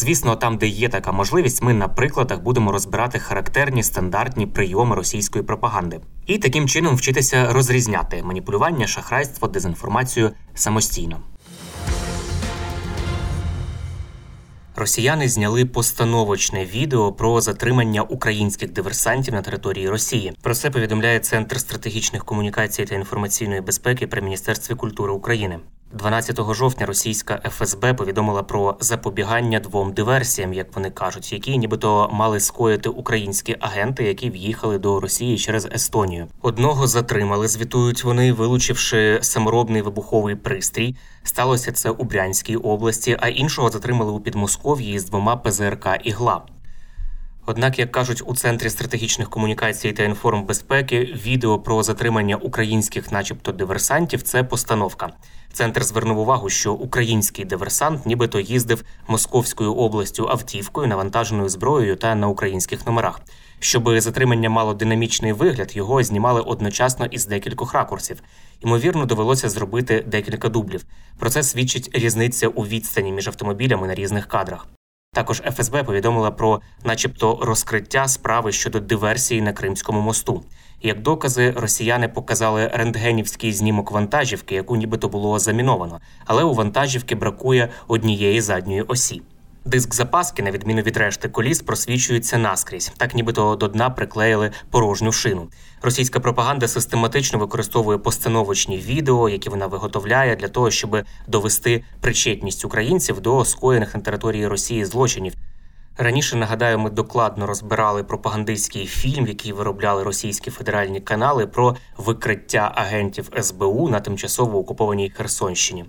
Звісно, там, де є така можливість, ми на прикладах будемо розбирати характерні стандартні прийоми російської пропаганди і таким чином вчитися розрізняти маніпулювання, шахрайство, дезінформацію самостійно. Росіяни зняли постановочне відео про затримання українських диверсантів на території Росії. Про це повідомляє Центр стратегічних комунікацій та інформаційної безпеки при міністерстві культури України. 12 жовтня російська ФСБ повідомила про запобігання двом диверсіям, як вони кажуть, які нібито мали скоїти українські агенти, які в'їхали до Росії через Естонію. Одного затримали, звітують вони, вилучивши саморобний вибуховий пристрій. Сталося це у Брянській області, а іншого затримали у Підмосков'ї з двома ПЗРК ігла. Однак, як кажуть у центрі стратегічних комунікацій та інформбезпеки, відео про затримання українських, начебто, диверсантів це постановка. Центр звернув увагу, що український диверсант, нібито їздив Московською областю автівкою, навантаженою зброєю та на українських номерах. Щоб затримання мало динамічний вигляд, його знімали одночасно із декількох ракурсів. Ймовірно, довелося зробити декілька дублів. Про це свідчить різниця у відстані між автомобілями на різних кадрах. Також ФСБ повідомила про, начебто, розкриття справи щодо диверсії на Кримському мосту. Як докази, росіяни показали рентгенівський знімок вантажівки, яку нібито було заміновано, але у вантажівки бракує однієї задньої осі. Диск запаски, на відміну від решти коліс, просвічується наскрізь, так нібито до дна приклеїли порожню шину. Російська пропаганда систематично використовує постановочні відео, які вона виготовляє для того, щоб довести причетність українців до скоєних на території Росії злочинів. Раніше нагадаю, ми докладно розбирали пропагандистський фільм, який виробляли російські федеральні канали про викриття агентів СБУ на тимчасово окупованій Херсонщині.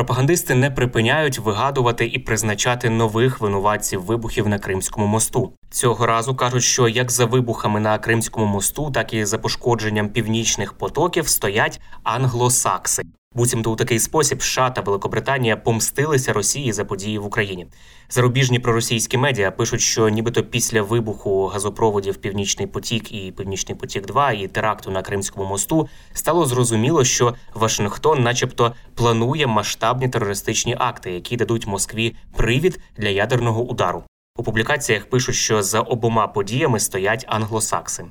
Пропагандисти не припиняють вигадувати і призначати нових винуватців вибухів на Кримському мосту. Цього разу кажуть, що як за вибухами на Кримському мосту, так і за пошкодженням північних потоків стоять англосакси. Буцімто у такий спосіб США та Великобританія помстилися Росії за події в Україні. Зарубіжні проросійські медіа пишуть, що нібито після вибуху газопроводів Північний потік і Північний потік 2 і теракту на Кримському мосту стало зрозуміло, що Вашингтон, начебто, планує масштабні терористичні акти, які дадуть Москві привід для ядерного удару. У публікаціях пишуть, що за обома подіями стоять англосакси.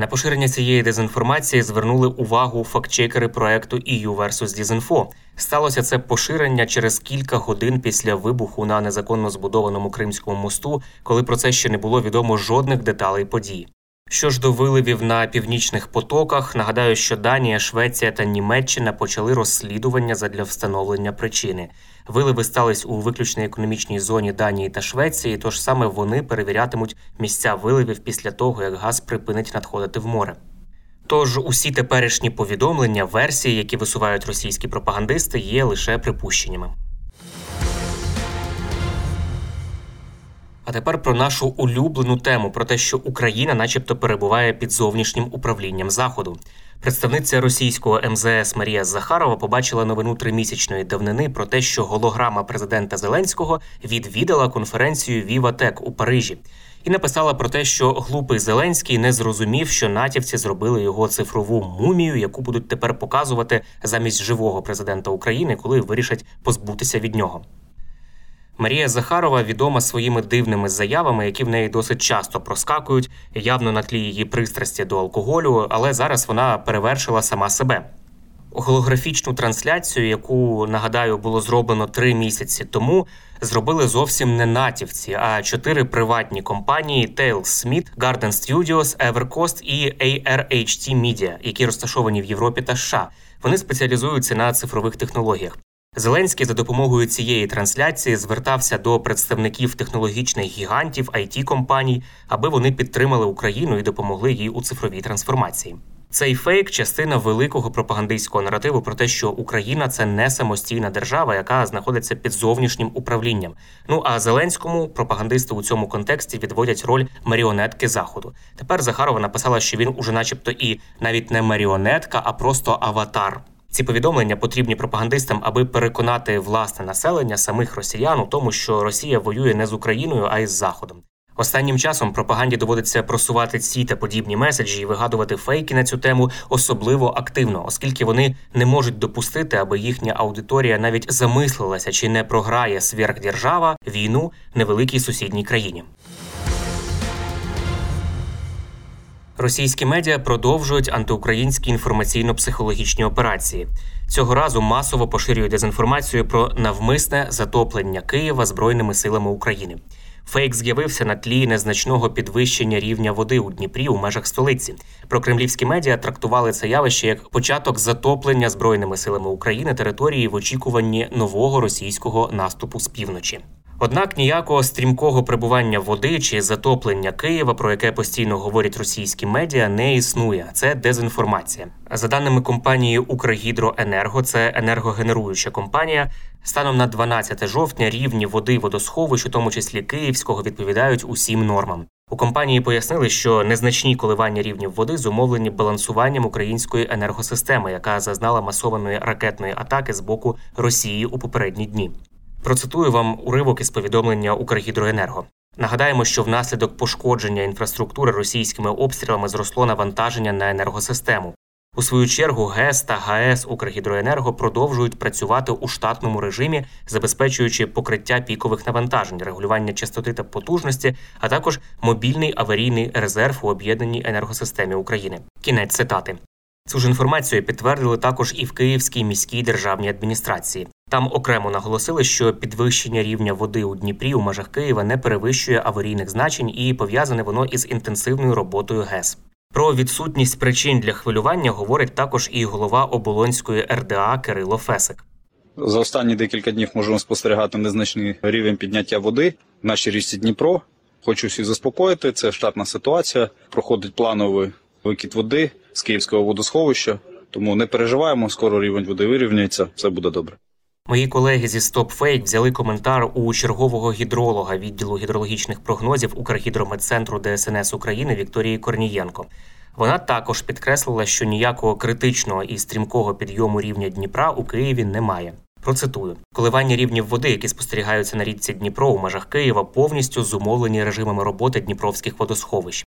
На поширення цієї дезінформації звернули увагу фактчекери проекту EU vs. Disinfo. Сталося це поширення через кілька годин після вибуху на незаконно збудованому Кримському мосту, коли про це ще не було відомо жодних деталей події. Що ж до виливів на північних потоках, нагадаю, що Данія, Швеція та Німеччина почали розслідування задля встановлення причини. Виливи стались у виключній економічній зоні Данії та Швеції, тож саме вони перевірятимуть місця виливів після того, як газ припинить надходити в море. Тож усі теперішні повідомлення, версії, які висувають російські пропагандисти, є лише припущеннями. А тепер про нашу улюблену тему про те, що Україна, начебто, перебуває під зовнішнім управлінням заходу. Представниця російського МЗС Марія Захарова побачила новину тримісячної давнини про те, що голограма президента Зеленського відвідала конференцію Віватек у Парижі. І написала про те, що глупий Зеленський не зрозумів, що натівці зробили його цифрову мумію, яку будуть тепер показувати замість живого президента України, коли вирішать позбутися від нього. Марія Захарова відома своїми дивними заявами, які в неї досить часто проскакують, явно на тлі її пристрасті до алкоголю, але зараз вона перевершила сама себе. Голографічну трансляцію, яку нагадаю було зроблено три місяці тому, зробили зовсім не натівці, а чотири приватні компанії Tails Smith, Garden Studios, Evercost і ARHT Media, які розташовані в Європі та США. Вони спеціалізуються на цифрових технологіях. Зеленський за допомогою цієї трансляції звертався до представників технологічних гігантів it компаній, аби вони підтримали Україну і допомогли їй у цифровій трансформації. Цей фейк частина великого пропагандистського наративу про те, що Україна це не самостійна держава, яка знаходиться під зовнішнім управлінням. Ну а Зеленському пропагандисти у цьому контексті відводять роль маріонетки заходу. Тепер Захарова написала, що він уже, начебто, і навіть не маріонетка, а просто аватар. Ці повідомлення потрібні пропагандистам, аби переконати власне населення самих росіян у тому, що Росія воює не з Україною, а й з Заходом. Останнім часом пропаганді доводиться просувати ці та подібні меседжі і вигадувати фейки на цю тему особливо активно, оскільки вони не можуть допустити, аби їхня аудиторія навіть замислилася, чи не програє сверхдержава війну невеликій сусідній країні. Російські медіа продовжують антиукраїнські інформаційно-психологічні операції. Цього разу масово поширюють дезінформацію про навмисне затоплення Києва збройними силами України. Фейк з'явився на тлі незначного підвищення рівня води у Дніпрі у межах столиці. Про кремлівські медіа трактували це явище як початок затоплення збройними силами України території в очікуванні нового російського наступу з півночі. Однак ніякого стрімкого прибування води чи затоплення Києва, про яке постійно говорять російські медіа, не існує. Це дезінформація. За даними компанії Укргідроенерго, це енергогенеруюча компанія. Станом на 12 жовтня рівні води водосховищ, у тому числі Київського, відповідають усім нормам. У компанії пояснили, що незначні коливання рівнів води зумовлені балансуванням української енергосистеми, яка зазнала масованої ракетної атаки з боку Росії у попередні дні. Процитую вам уривок із повідомлення Укргідроенерго. Нагадаємо, що внаслідок пошкодження інфраструктури російськими обстрілами зросло навантаження на енергосистему. У свою чергу ГЕС та ГАЕС Укргідроенерго продовжують працювати у штатному режимі, забезпечуючи покриття пікових навантажень, регулювання частоти та потужності, а також мобільний аварійний резерв у об'єднаній енергосистемі України. Кінець цитати. Цю ж інформацію підтвердили також і в Київській міській державній адміністрації. Там окремо наголосили, що підвищення рівня води у Дніпрі у межах Києва не перевищує аварійних значень і пов'язане воно із інтенсивною роботою ГЕС. Про відсутність причин для хвилювання говорить також і голова оболонської РДА Кирило Фесик. За останні декілька днів можемо спостерігати незначний рівень підняття води в нашій річці Дніпро. Хочу всіх заспокоїти. Це штатна ситуація. Проходить плановий викид води з Київського водосховища. Тому не переживаємо, скоро рівень води вирівняється, все буде добре. Мої колеги зі StopFake взяли коментар у чергового гідролога відділу гідрологічних прогнозів Укргідрометцентру ДСНС України Вікторії Корнієнко. Вона також підкреслила, що ніякого критичного і стрімкого підйому рівня Дніпра у Києві немає. Процитую коливання рівнів води, які спостерігаються на річці Дніпро у межах Києва, повністю зумовлені режимами роботи дніпровських водосховищ.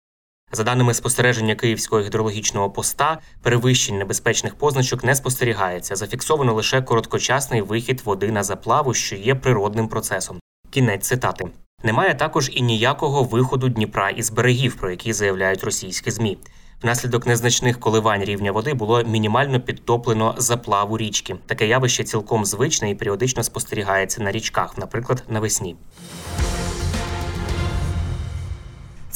За даними спостереження Київського гідрологічного поста, перевищень небезпечних позначок не спостерігається. Зафіксовано лише короткочасний вихід води на заплаву, що є природним процесом. Кінець цитати. Немає також і ніякого виходу Дніпра із берегів, про які заявляють російські змі. Внаслідок незначних коливань рівня води було мінімально підтоплено заплаву річки. Таке явище цілком звичне і періодично спостерігається на річках, наприклад, навесні.